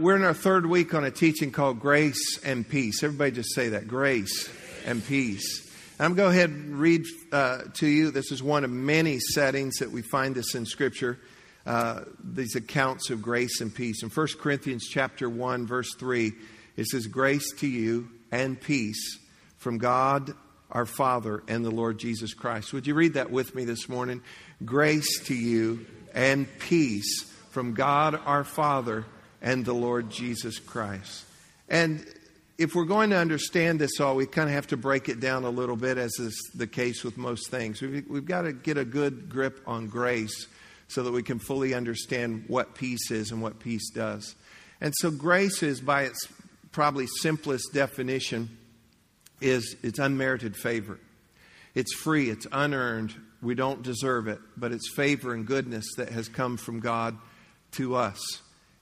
we're in our third week on a teaching called Grace and Peace. Everybody just say that grace and peace. I'm going to go ahead and read uh, to you. This is one of many settings that we find this in Scripture. Uh, these accounts of grace and peace. In 1 Corinthians chapter 1, verse 3, it says, Grace to you and peace from God our Father and the Lord Jesus Christ. Would you read that with me this morning? Grace to you and peace from God our Father and the Lord Jesus Christ. And if we're going to understand this all, we kind of have to break it down a little bit, as is the case with most things. We've, we've got to get a good grip on grace so that we can fully understand what peace is and what peace does. And so, grace is, by its probably simplest definition, is it's unmerited favor. It's free, it's unearned, we don't deserve it, but it's favor and goodness that has come from God to us.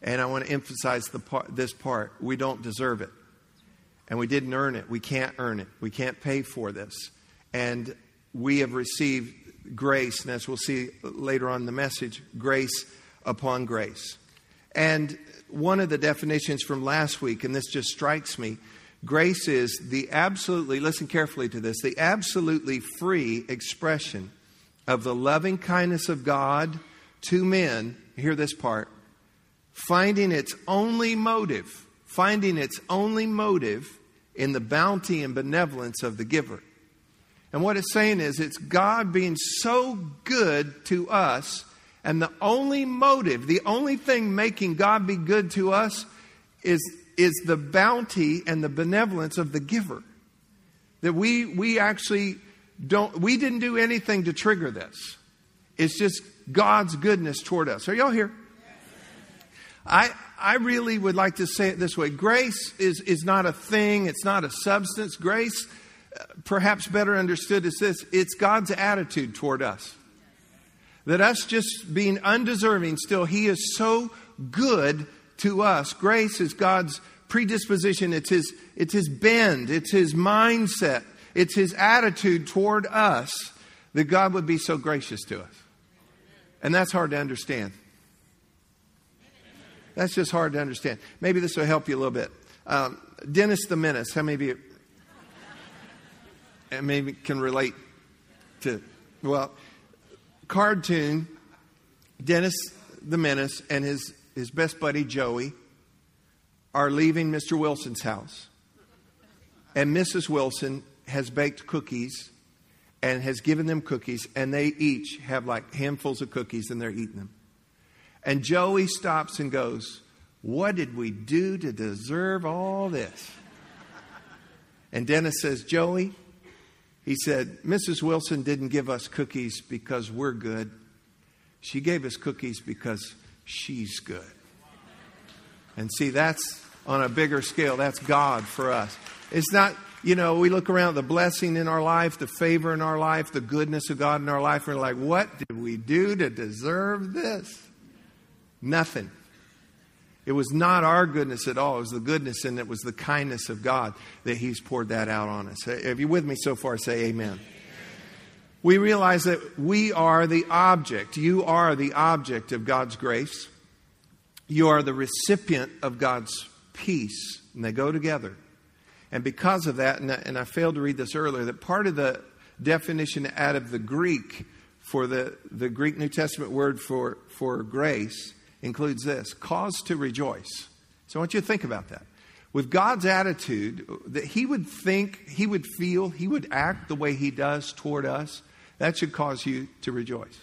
And I want to emphasize the part, this part. We don't deserve it. And we didn't earn it. We can't earn it. We can't pay for this. And we have received grace, and as we'll see later on in the message, grace upon grace. And one of the definitions from last week, and this just strikes me grace is the absolutely, listen carefully to this, the absolutely free expression of the loving kindness of God to men. Hear this part finding its only motive, finding its only motive in the bounty and benevolence of the giver. And what it's saying is it's God being so good to us, and the only motive, the only thing making God be good to us is, is the bounty and the benevolence of the giver. That we, we actually don't, we didn't do anything to trigger this. It's just God's goodness toward us. Are y'all here? I, I really would like to say it this way grace is, is not a thing, it's not a substance. Grace, uh, perhaps better understood, is this it's God's attitude toward us. That us just being undeserving, still, He is so good to us. Grace is God's predisposition, it's His, it's his bend, it's His mindset, it's His attitude toward us that God would be so gracious to us. And that's hard to understand. That's just hard to understand. Maybe this will help you a little bit. Um, Dennis the Menace, how many of you and maybe can relate to? Well, cartoon, Dennis the Menace and his, his best buddy Joey are leaving Mr. Wilson's house. And Mrs. Wilson has baked cookies and has given them cookies, and they each have like handfuls of cookies and they're eating them. And Joey stops and goes, What did we do to deserve all this? And Dennis says, Joey, he said, Mrs. Wilson didn't give us cookies because we're good. She gave us cookies because she's good. And see, that's on a bigger scale. That's God for us. It's not, you know, we look around the blessing in our life, the favor in our life, the goodness of God in our life, and we're like, what did we do to deserve this? Nothing. It was not our goodness at all. It was the goodness and it was the kindness of God that He's poured that out on us. If you're with me so far, say amen. We realize that we are the object. You are the object of God's grace. You are the recipient of God's peace. And they go together. And because of that, and I, and I failed to read this earlier, that part of the definition out of the Greek for the, the Greek New Testament word for, for grace includes this cause to rejoice. So I want you to think about that. With God's attitude, that He would think, He would feel, He would act the way He does toward us, that should cause you to rejoice.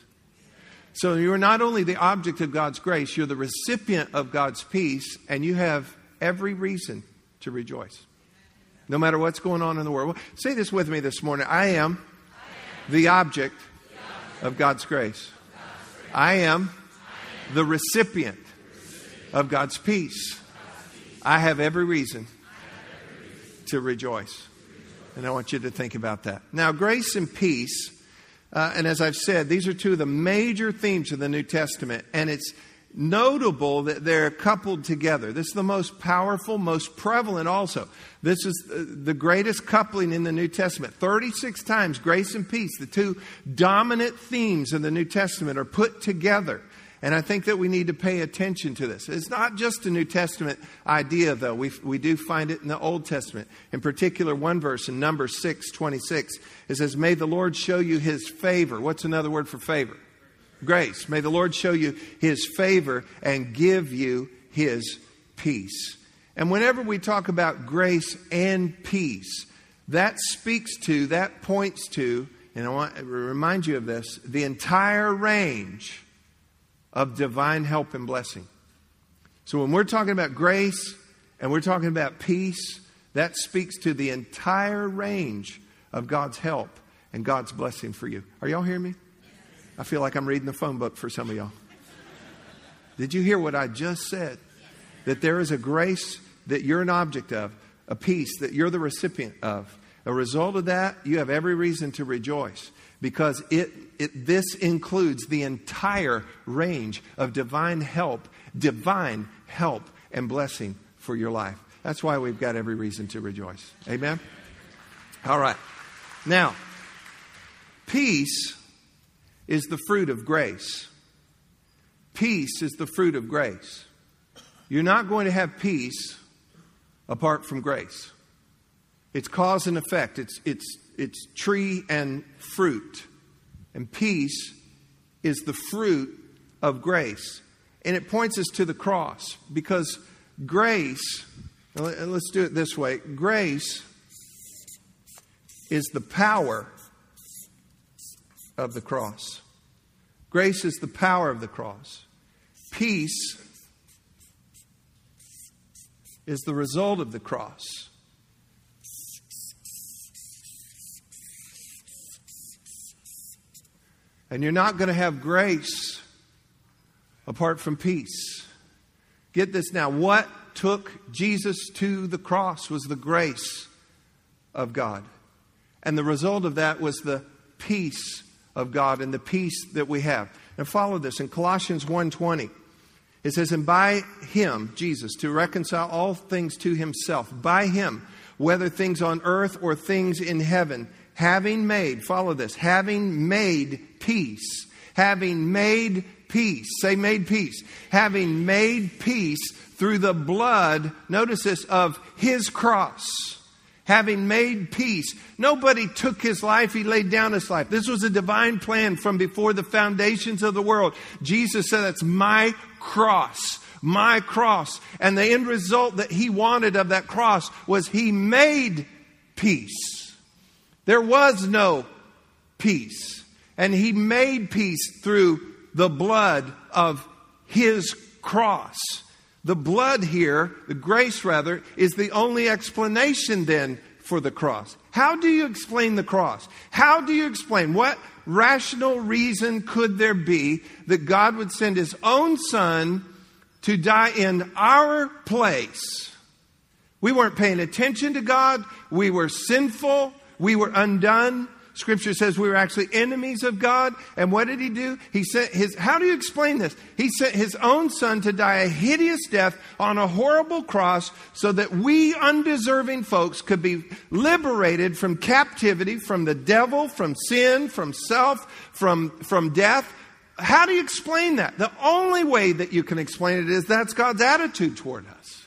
So you're not only the object of God's grace, you're the recipient of God's peace, and you have every reason to rejoice. No matter what's going on in the world. Say this with me this morning I am the object of God's grace. I am the recipient of God's peace, I have every reason to rejoice. And I want you to think about that. Now, grace and peace, uh, and as I've said, these are two of the major themes of the New Testament, and it's notable that they're coupled together. This is the most powerful, most prevalent also. This is the greatest coupling in the New Testament. 36 times grace and peace, the two dominant themes in the New Testament, are put together. And I think that we need to pay attention to this. It's not just a New Testament idea, though. We, we do find it in the Old Testament. In particular, one verse in Numbers 6 26, it says, May the Lord show you his favor. What's another word for favor? Grace. May the Lord show you his favor and give you his peace. And whenever we talk about grace and peace, that speaks to, that points to, and I want to remind you of this, the entire range of divine help and blessing. So when we're talking about grace and we're talking about peace, that speaks to the entire range of God's help and God's blessing for you. Are y'all hearing me? I feel like I'm reading the phone book for some of y'all. Did you hear what I just said? That there is a grace that you're an object of, a peace that you're the recipient of. A result of that, you have every reason to rejoice because it, it, this includes the entire range of divine help, divine help and blessing for your life. That's why we've got every reason to rejoice. Amen? All right. Now, peace is the fruit of grace. Peace is the fruit of grace. You're not going to have peace apart from grace. It's cause and effect, it's, it's, it's tree and fruit. And peace is the fruit of grace. And it points us to the cross because grace, let's do it this way grace is the power of the cross. Grace is the power of the cross. Peace is the result of the cross. And you're not going to have grace apart from peace. Get this now. What took Jesus to the cross was the grace of God. And the result of that was the peace of God and the peace that we have. And follow this in Colossians 1:20. It says, And by him, Jesus, to reconcile all things to himself, by him, whether things on earth or things in heaven, having made, follow this, having made peace, having made peace, say made peace, having made peace through the blood, notice this, of his cross having made peace. Nobody took his life, he laid down his life. This was a divine plan from before the foundations of the world. Jesus said, That's my cross. My cross. And the end result that he wanted of that cross was he made peace. There was no peace. And he made peace through the blood of his cross. The blood here, the grace rather, is the only explanation then for the cross. How do you explain the cross? How do you explain what rational reason could there be that God would send his own son to die in our place? We weren't paying attention to God. We were sinful. We were undone. Scripture says we were actually enemies of God. And what did he do? He sent his, how do you explain this? He sent his own son to die a hideous death on a horrible cross so that we undeserving folks could be liberated from captivity, from the devil, from sin, from self, from, from death. How do you explain that? The only way that you can explain it is that's God's attitude toward us.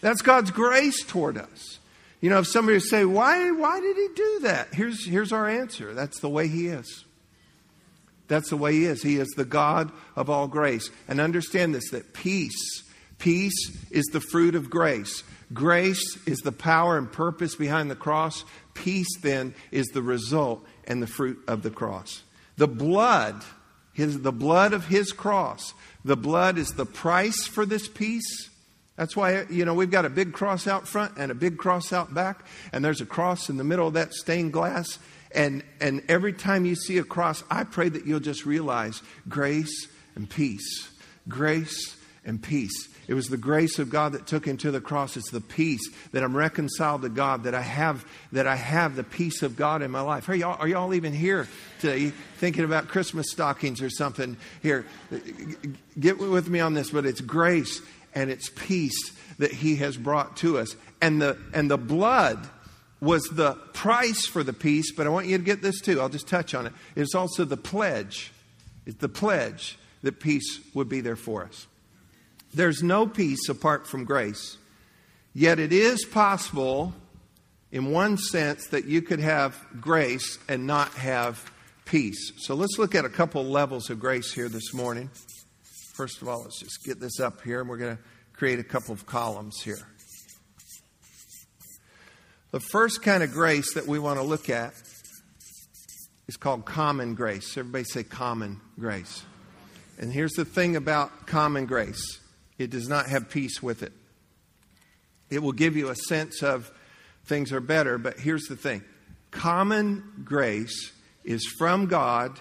That's God's grace toward us. You know, if somebody say, why, why did he do that? Here's, here's our answer. That's the way he is. That's the way he is. He is the God of all grace. And understand this that peace, peace is the fruit of grace. Grace is the power and purpose behind the cross. Peace, then, is the result and the fruit of the cross. The blood, his, the blood of his cross, the blood is the price for this peace. That's why, you know, we've got a big cross out front and a big cross out back, and there's a cross in the middle of that stained glass. And, and every time you see a cross, I pray that you'll just realize grace and peace. Grace and peace. It was the grace of God that took him to the cross. It's the peace that I'm reconciled to God, that I have, that I have the peace of God in my life. Are y'all, are y'all even here today thinking about Christmas stockings or something? Here, get with me on this, but it's grace and it's peace that he has brought to us. And the, and the blood was the price for the peace, but I want you to get this too. I'll just touch on it. It's also the pledge. It's the pledge that peace would be there for us. There's no peace apart from grace. Yet it is possible, in one sense, that you could have grace and not have peace. So let's look at a couple levels of grace here this morning. First of all, let's just get this up here, and we're going to create a couple of columns here. The first kind of grace that we want to look at is called common grace. Everybody say common grace. And here's the thing about common grace it does not have peace with it. It will give you a sense of things are better, but here's the thing common grace is from God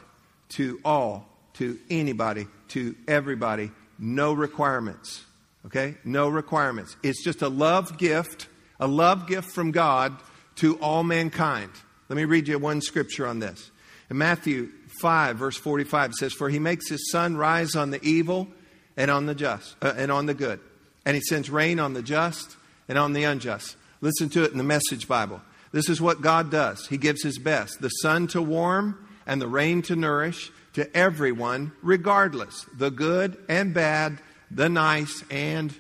to all, to anybody, to everybody, no requirements. Okay? No requirements. It's just a love gift, a love gift from God to all mankind. Let me read you one scripture on this. In Matthew 5, verse 45, it says, For he makes his sun rise on the evil and on the just, uh, and on the good. And he sends rain on the just and on the unjust. Listen to it in the Message Bible. This is what God does. He gives his best the sun to warm and the rain to nourish to everyone, regardless the good and bad, the nice and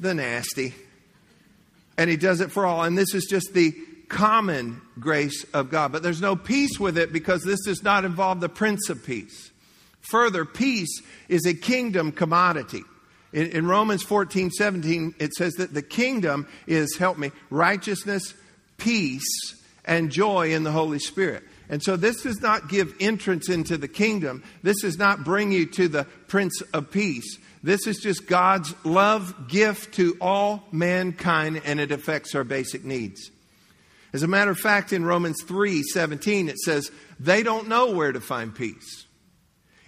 the nasty. And he does it for all. And this is just the common grace of God. But there's no peace with it because this does not involve the Prince of Peace. Further, peace is a kingdom commodity. In, in, Romans 14, 17, it says that the kingdom is, help me, righteousness, peace, and joy in the Holy Spirit. And so this does not give entrance into the kingdom. This does not bring you to the Prince of Peace. This is just God's love gift to all mankind, and it affects our basic needs. As a matter of fact, in Romans 3 17, it says, they don't know where to find peace.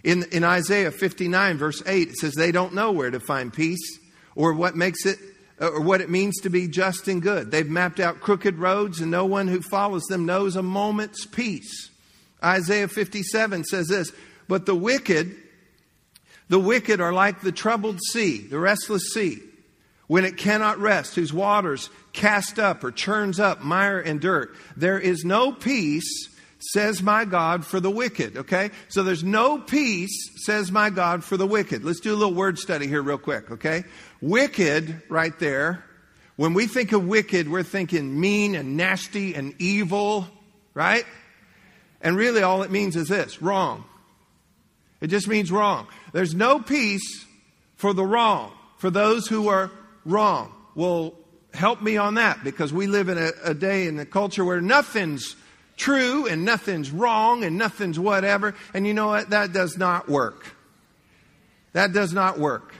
In, in Isaiah 59, verse 8, it says, they don't know where to find peace or what makes it Uh, or what it means to be just and good. They've mapped out crooked roads, and no one who follows them knows a moment's peace. Isaiah 57 says this But the wicked, the wicked are like the troubled sea, the restless sea, when it cannot rest, whose waters cast up or churns up mire and dirt. There is no peace, says my God, for the wicked. Okay? So there's no peace, says my God, for the wicked. Let's do a little word study here, real quick. Okay? Wicked, right there. When we think of wicked, we're thinking mean and nasty and evil, right? And really, all it means is this wrong. It just means wrong. There's no peace for the wrong, for those who are wrong. Well, help me on that because we live in a, a day in a culture where nothing's true and nothing's wrong and nothing's whatever. And you know what? That does not work. That does not work.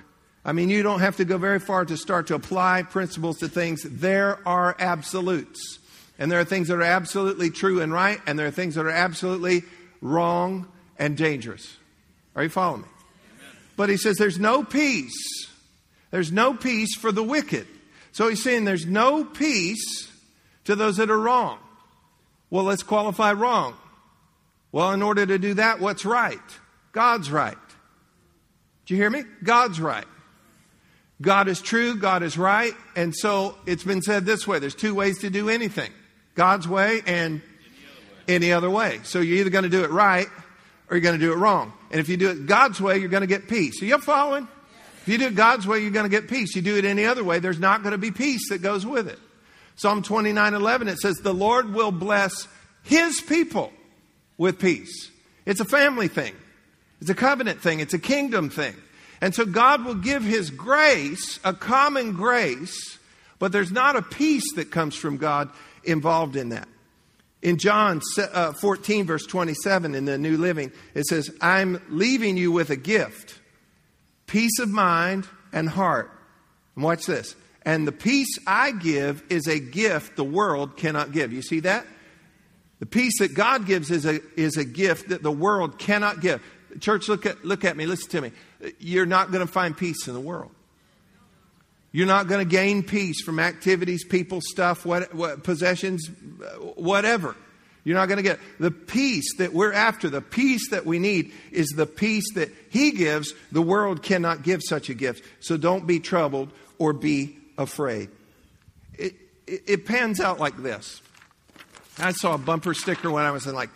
I mean, you don't have to go very far to start to apply principles to things. There are absolutes. And there are things that are absolutely true and right, and there are things that are absolutely wrong and dangerous. Are you following me? Amen. But he says there's no peace. There's no peace for the wicked. So he's saying there's no peace to those that are wrong. Well, let's qualify wrong. Well, in order to do that, what's right? God's right. Do you hear me? God's right. God is true, God is right, and so it's been said this way there's two ways to do anything God's way and any other way. So you're either going to do it right or you're going to do it wrong. And if you do it God's way, you're going to get peace. Are you following? If you do it God's way, you're going to get peace. You do it any other way, there's not going to be peace that goes with it. Psalm 29 11, it says, The Lord will bless his people with peace. It's a family thing, it's a covenant thing, it's a kingdom thing. And so God will give his grace, a common grace, but there's not a peace that comes from God involved in that. In John uh, 14, verse 27 in the New Living, it says, I'm leaving you with a gift peace of mind and heart. And watch this. And the peace I give is a gift the world cannot give. You see that? The peace that God gives is a, is a gift that the world cannot give. Church, look at, look at me, listen to me. You're not going to find peace in the world. You're not going to gain peace from activities, people, stuff, what, what, possessions, whatever. You're not going to get the peace that we're after. The peace that we need is the peace that He gives. The world cannot give such a gift. So don't be troubled or be afraid. It, it, it pans out like this. I saw a bumper sticker when I was in like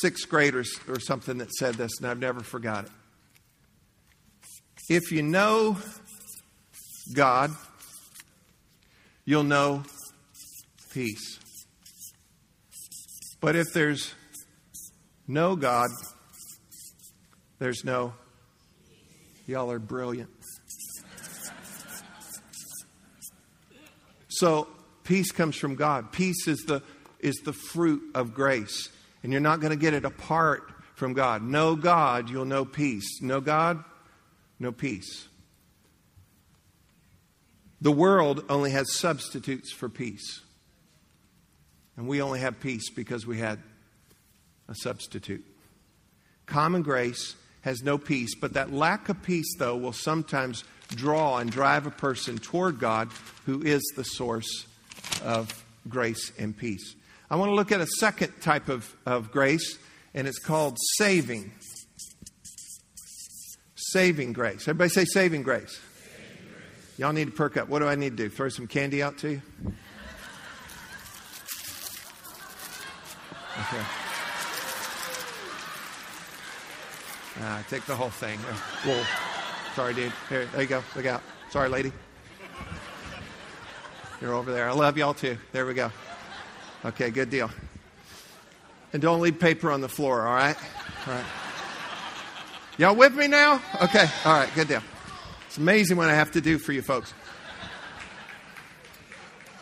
sixth grade or, or something that said this, and I've never forgot it. If you know God, you'll know peace. But if there's no God, there's no. Y'all are brilliant. So, peace comes from God. Peace is the, is the fruit of grace. And you're not going to get it apart from God. Know God, you'll know peace. Know God, no peace. The world only has substitutes for peace. And we only have peace because we had a substitute. Common grace has no peace, but that lack of peace, though, will sometimes draw and drive a person toward God, who is the source of grace and peace. I want to look at a second type of, of grace, and it's called saving. Saving grace. Everybody say saving grace. saving grace. Y'all need to perk up. What do I need to do? Throw some candy out to you? Okay. Uh, take the whole thing. Whoa. Sorry, dude. Here, there you go. Look out. Sorry, lady. You're over there. I love y'all too. There we go. Okay, good deal. And don't leave paper on the floor, all right? All right. Y'all with me now? Okay, all right, good deal. It's amazing what I have to do for you folks.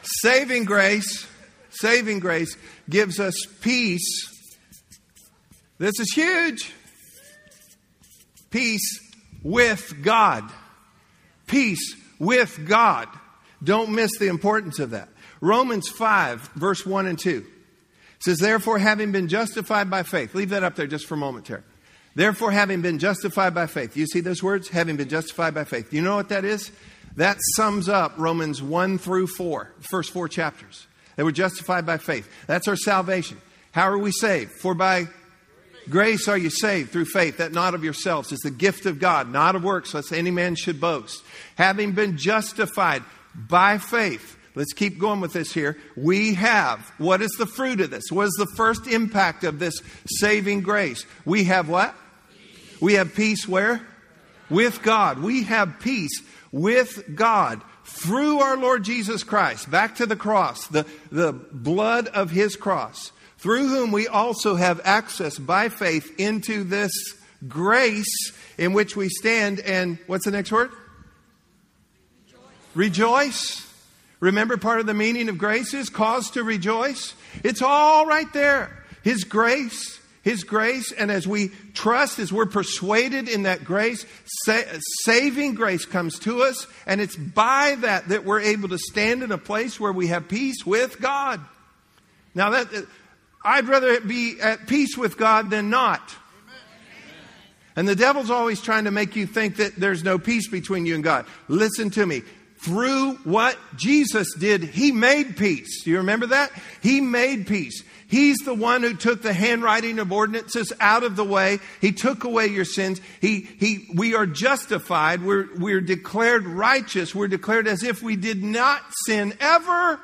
Saving grace, saving grace gives us peace. This is huge. Peace with God. Peace with God. Don't miss the importance of that. Romans 5, verse 1 and 2 says, Therefore, having been justified by faith, leave that up there just for a moment, Terry. Therefore, having been justified by faith. You see those words? Having been justified by faith. You know what that is? That sums up Romans 1 through 4, first four chapters. They were justified by faith. That's our salvation. How are we saved? For by grace are you saved through faith, that not of yourselves is the gift of God, not of works, lest any man should boast. Having been justified by faith. Let's keep going with this here. We have, what is the fruit of this? What is the first impact of this saving grace? We have what? We have peace where? With God. We have peace with God through our Lord Jesus Christ, back to the cross, the, the blood of his cross, through whom we also have access by faith into this grace in which we stand. And what's the next word? Rejoice. Remember, part of the meaning of grace is cause to rejoice. It's all right there. His grace, His grace, and as we trust, as we're persuaded in that grace, sa- saving grace comes to us, and it's by that that we're able to stand in a place where we have peace with God. Now, that I'd rather be at peace with God than not. And the devil's always trying to make you think that there's no peace between you and God. Listen to me through what Jesus did, He made peace. Do you remember that? He made peace. He's the one who took the handwriting of ordinances out of the way. He took away your sins. He, he, we are justified. We're, we're declared righteous. We're declared as if we did not sin ever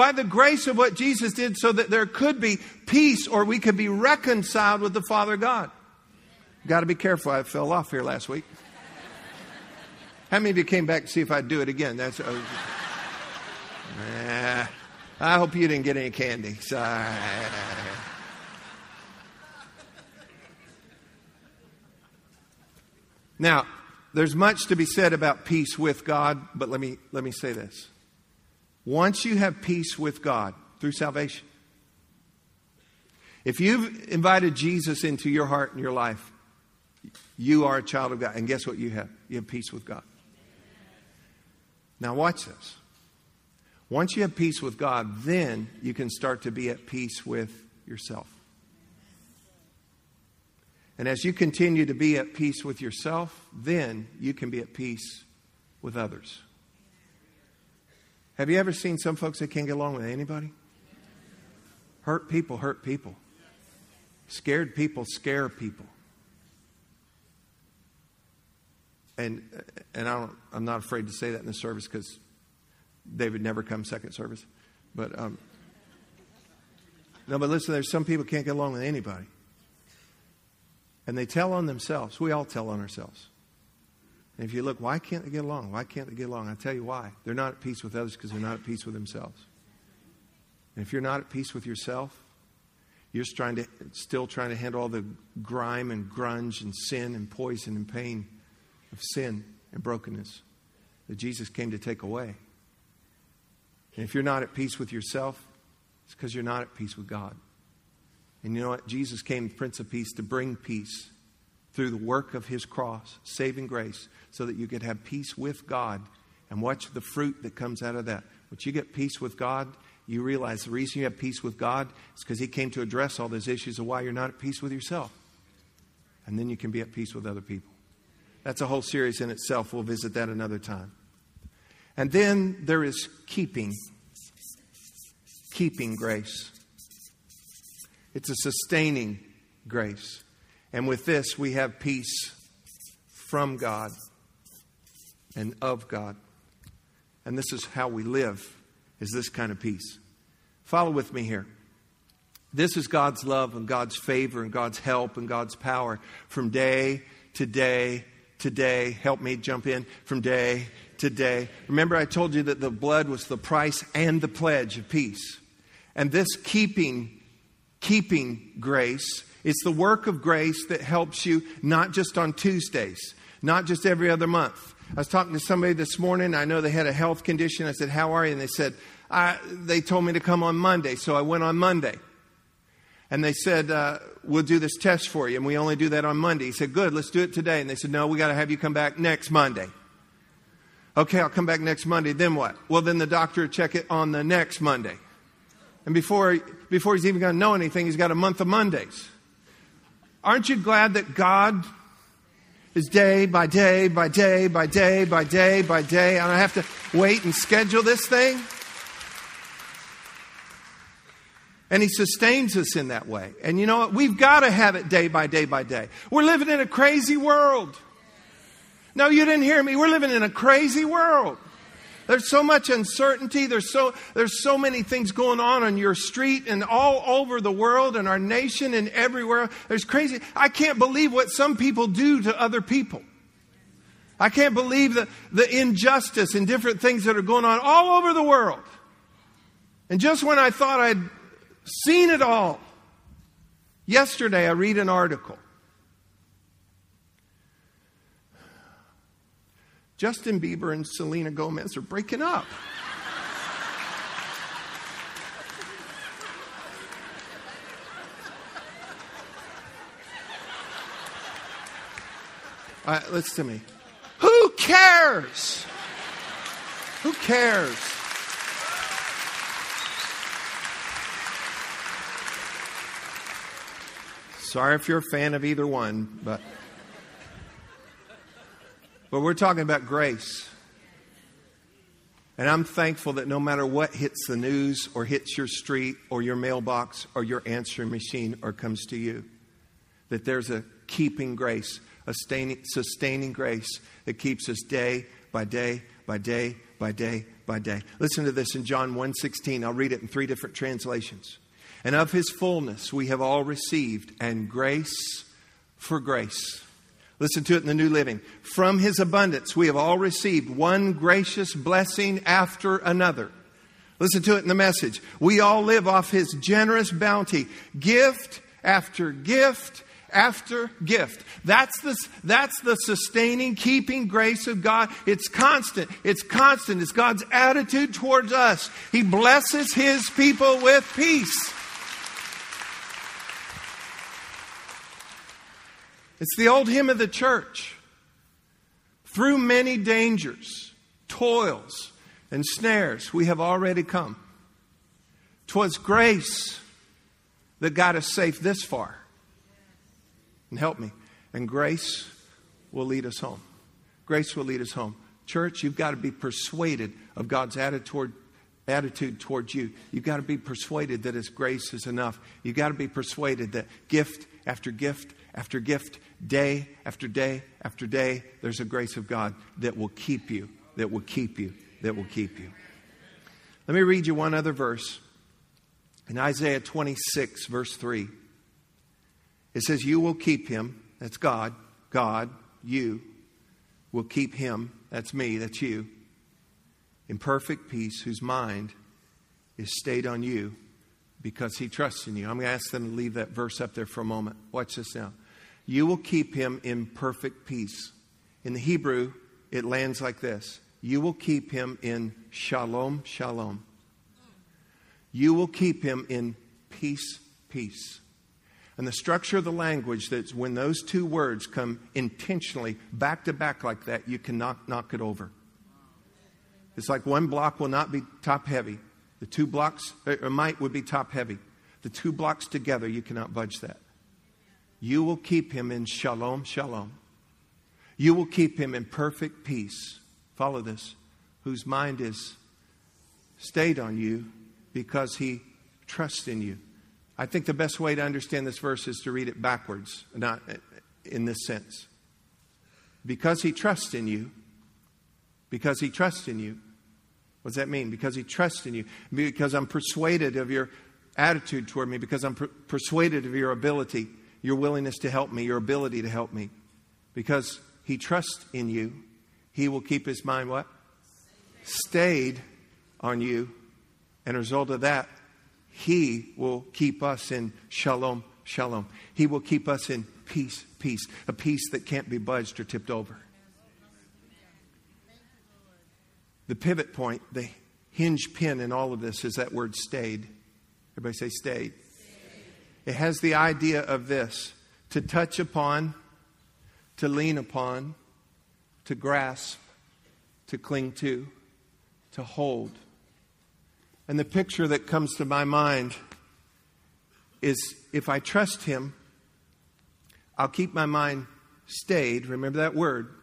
by the grace of what Jesus did so that there could be peace or we could be reconciled with the Father God. Got to be careful. I fell off here last week. How many of you came back to see if I'd do it again? That's. Uh, I hope you didn't get any candy. Sorry. Now, there's much to be said about peace with God, but let me, let me say this. Once you have peace with God through salvation, if you've invited Jesus into your heart and your life, you are a child of God. And guess what you have? You have peace with God. Now, watch this. Once you have peace with God, then you can start to be at peace with yourself. And as you continue to be at peace with yourself, then you can be at peace with others. Have you ever seen some folks that can't get along with anybody? Hurt people hurt people. Scared people scare people. and and I don't, I'm not afraid to say that in the service because David never comes second service. But um, no, but listen, there's some people can't get along with anybody, and they tell on themselves. We all tell on ourselves. And if you look, why can't they get along? Why can't they get along? I'll tell you why. They're not at peace with others because they're not at peace with themselves. And if you're not at peace with yourself, you're trying to, still trying to handle all the grime and grunge and sin and poison and pain of sin and brokenness that Jesus came to take away. And if you're not at peace with yourself, it's because you're not at peace with God. And you know what? Jesus came, Prince of Peace, to bring peace through the work of his cross, saving grace, so that you could have peace with God and watch the fruit that comes out of that. Once you get peace with God, you realize the reason you have peace with God is because he came to address all those issues of why you're not at peace with yourself. And then you can be at peace with other people. That's a whole series in itself. We'll visit that another time. And then there is keeping. Keeping grace. It's a sustaining grace. And with this, we have peace from God and of God. And this is how we live, is this kind of peace. Follow with me here. This is God's love and God's favor and God's help and God's power from day to day to day. Help me jump in from day to day. Remember, I told you that the blood was the price and the pledge of peace. And this keeping, keeping grace it's the work of grace that helps you not just on Tuesdays, not just every other month. I was talking to somebody this morning. I know they had a health condition. I said, How are you? And they said, They told me to come on Monday. So I went on Monday. And they said, uh, We'll do this test for you. And we only do that on Monday. He said, Good, let's do it today. And they said, No, we got to have you come back next Monday. Okay, I'll come back next Monday. Then what? Well, then the doctor will check it on the next Monday. And before, before he's even going to know anything, he's got a month of Mondays. Aren't you glad that God is day by day by day by day by day by day? And I have to wait and schedule this thing? And he sustains us in that way. And you know what? We've got to have it day by day by day. We're living in a crazy world. No, you didn't hear me. We're living in a crazy world. There's so much uncertainty. There's so, there's so many things going on on your street and all over the world and our nation and everywhere. There's crazy. I can't believe what some people do to other people. I can't believe the, the injustice and different things that are going on all over the world. And just when I thought I'd seen it all, yesterday I read an article Justin Bieber and Selena Gomez are breaking up. Right, listen to me. Who cares? Who cares? Sorry if you're a fan of either one, but. But we're talking about grace. And I'm thankful that no matter what hits the news or hits your street or your mailbox or your answering machine or comes to you, that there's a keeping grace, a sustaining grace that keeps us day by day by day by day by day. Listen to this in John 1:16. I'll read it in three different translations. And of his fullness we have all received and grace for grace. Listen to it in the New Living. From his abundance, we have all received one gracious blessing after another. Listen to it in the message. We all live off his generous bounty, gift after gift after gift. That's the, that's the sustaining, keeping grace of God. It's constant. It's constant. It's God's attitude towards us. He blesses his people with peace. It's the old hymn of the church. Through many dangers, toils, and snares, we have already come. Twas grace that got us safe this far. And help me. And grace will lead us home. Grace will lead us home. Church, you've got to be persuaded of God's attitude attitude towards you. You've got to be persuaded that His grace is enough. You've got to be persuaded that gift after gift after gift, day after day after day, there's a grace of God that will keep you, that will keep you, that will keep you. Let me read you one other verse. In Isaiah 26, verse 3, it says, You will keep him, that's God, God, you, will keep him, that's me, that's you, in perfect peace, whose mind is stayed on you because he trusts in you. I'm going to ask them to leave that verse up there for a moment. Watch this now. You will keep him in perfect peace. In the Hebrew, it lands like this You will keep him in shalom, shalom. You will keep him in peace, peace. And the structure of the language that's when those two words come intentionally back to back like that, you can knock, knock it over. It's like one block will not be top heavy. The two blocks, or might would be top heavy. The two blocks together, you cannot budge that. You will keep him in shalom, shalom. You will keep him in perfect peace. Follow this. Whose mind is stayed on you because he trusts in you. I think the best way to understand this verse is to read it backwards, not in this sense. Because he trusts in you, because he trusts in you. What does that mean? Because he trusts in you. Because I'm persuaded of your attitude toward me. Because I'm per- persuaded of your ability, your willingness to help me, your ability to help me. Because he trusts in you, he will keep his mind what? Stayed on you. And as a result of that, he will keep us in shalom, shalom. He will keep us in peace, peace. A peace that can't be budged or tipped over. The pivot point, the hinge pin in all of this is that word stayed. Everybody say stayed. It has the idea of this to touch upon, to lean upon, to grasp, to cling to, to hold. And the picture that comes to my mind is if I trust Him, I'll keep my mind stayed. Remember that word.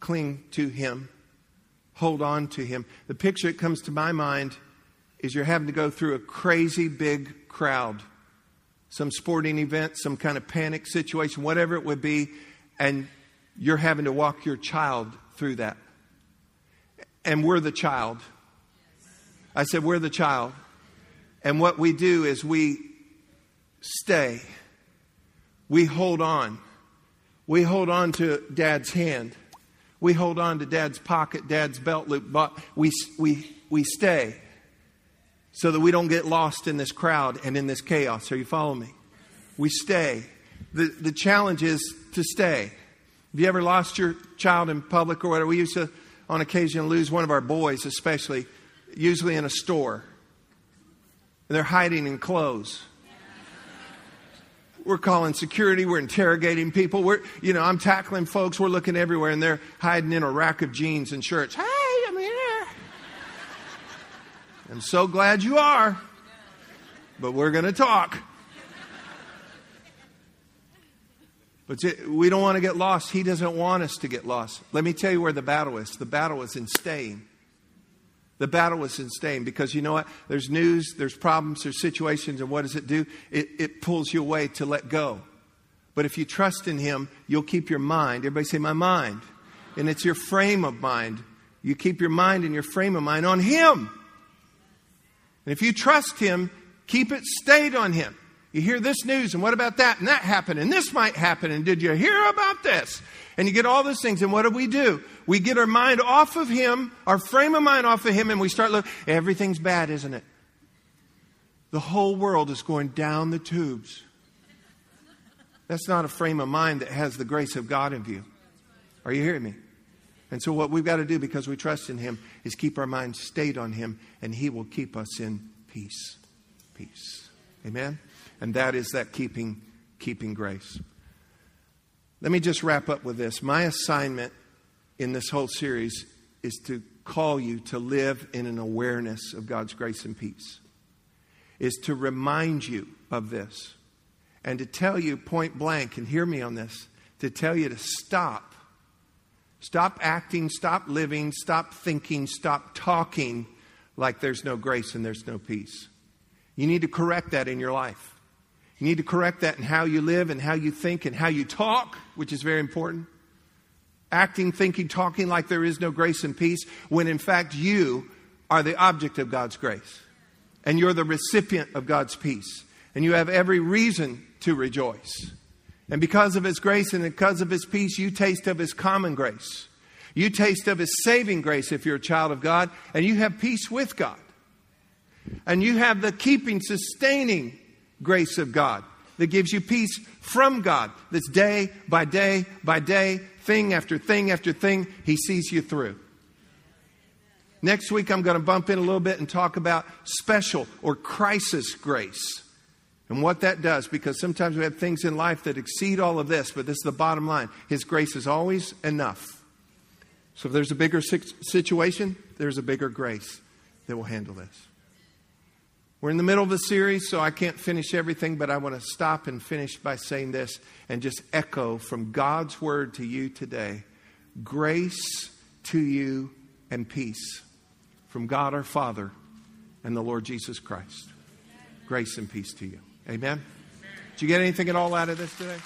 Cling to Him hold on to him. The picture that comes to my mind is you're having to go through a crazy big crowd, some sporting event, some kind of panic situation, whatever it would be, and you're having to walk your child through that. And we're the child. I said, We're the child. And what we do is we stay, we hold on. We hold on to dad's hand. We hold on to dad's pocket, dad's belt loop, but we, we, we stay so that we don't get lost in this crowd and in this chaos. Are you following me? We stay. The, the challenge is to stay. Have you ever lost your child in public or whatever? We used to, on occasion, lose one of our boys, especially, usually in a store. They're hiding in clothes. We're calling security. We're interrogating people. We're, you know, I'm tackling folks. We're looking everywhere and they're hiding in a rack of jeans and shirts. Hey, I'm here. I'm so glad you are. But we're going to talk. But we don't want to get lost. He doesn't want us to get lost. Let me tell you where the battle is. The battle is in staying. The battle is in staying because you know what? There's news, there's problems, there's situations, and what does it do? It, it pulls you away to let go. But if you trust in Him, you'll keep your mind. Everybody say, My mind. And it's your frame of mind. You keep your mind and your frame of mind on Him. And if you trust Him, keep it stayed on Him. You hear this news, and what about that? And that happened, and this might happen, and did you hear about this? And you get all those things, and what do we do? We get our mind off of Him, our frame of mind off of Him, and we start looking. Everything's bad, isn't it? The whole world is going down the tubes. That's not a frame of mind that has the grace of God in view. Are you hearing me? And so, what we've got to do because we trust in Him is keep our minds stayed on Him, and He will keep us in peace. Peace. Amen? And that is that keeping, keeping grace. Let me just wrap up with this. My assignment in this whole series is to call you to live in an awareness of God's grace and peace, is to remind you of this, and to tell you point blank, and hear me on this, to tell you to stop. Stop acting, stop living, stop thinking, stop talking like there's no grace and there's no peace. You need to correct that in your life. You need to correct that in how you live and how you think and how you talk, which is very important. Acting, thinking, talking like there is no grace and peace, when in fact you are the object of God's grace. And you're the recipient of God's peace. And you have every reason to rejoice. And because of His grace and because of His peace, you taste of His common grace. You taste of His saving grace if you're a child of God, and you have peace with God. And you have the keeping, sustaining grace of God that gives you peace from God. That's day by day by day, thing after thing after thing, He sees you through. Next week, I'm going to bump in a little bit and talk about special or crisis grace and what that does because sometimes we have things in life that exceed all of this, but this is the bottom line. His grace is always enough. So if there's a bigger situation, there's a bigger grace that will handle this. We're in the middle of the series, so I can't finish everything, but I want to stop and finish by saying this and just echo from God's word to you today grace to you and peace from God our Father and the Lord Jesus Christ. Grace and peace to you. Amen. Did you get anything at all out of this today?